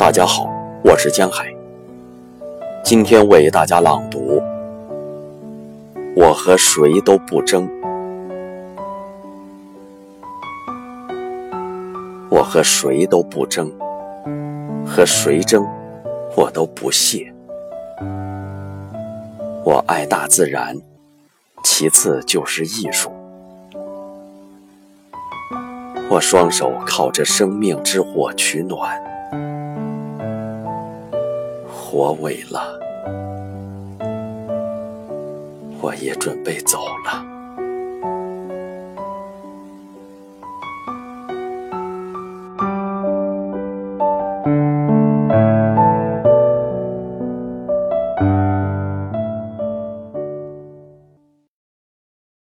大家好，我是江海。今天为大家朗读：我和谁都不争，我和谁都不争，和谁争，我都不屑。我爱大自然，其次就是艺术。我双手靠着生命之火取暖，火萎了，我也准备走了。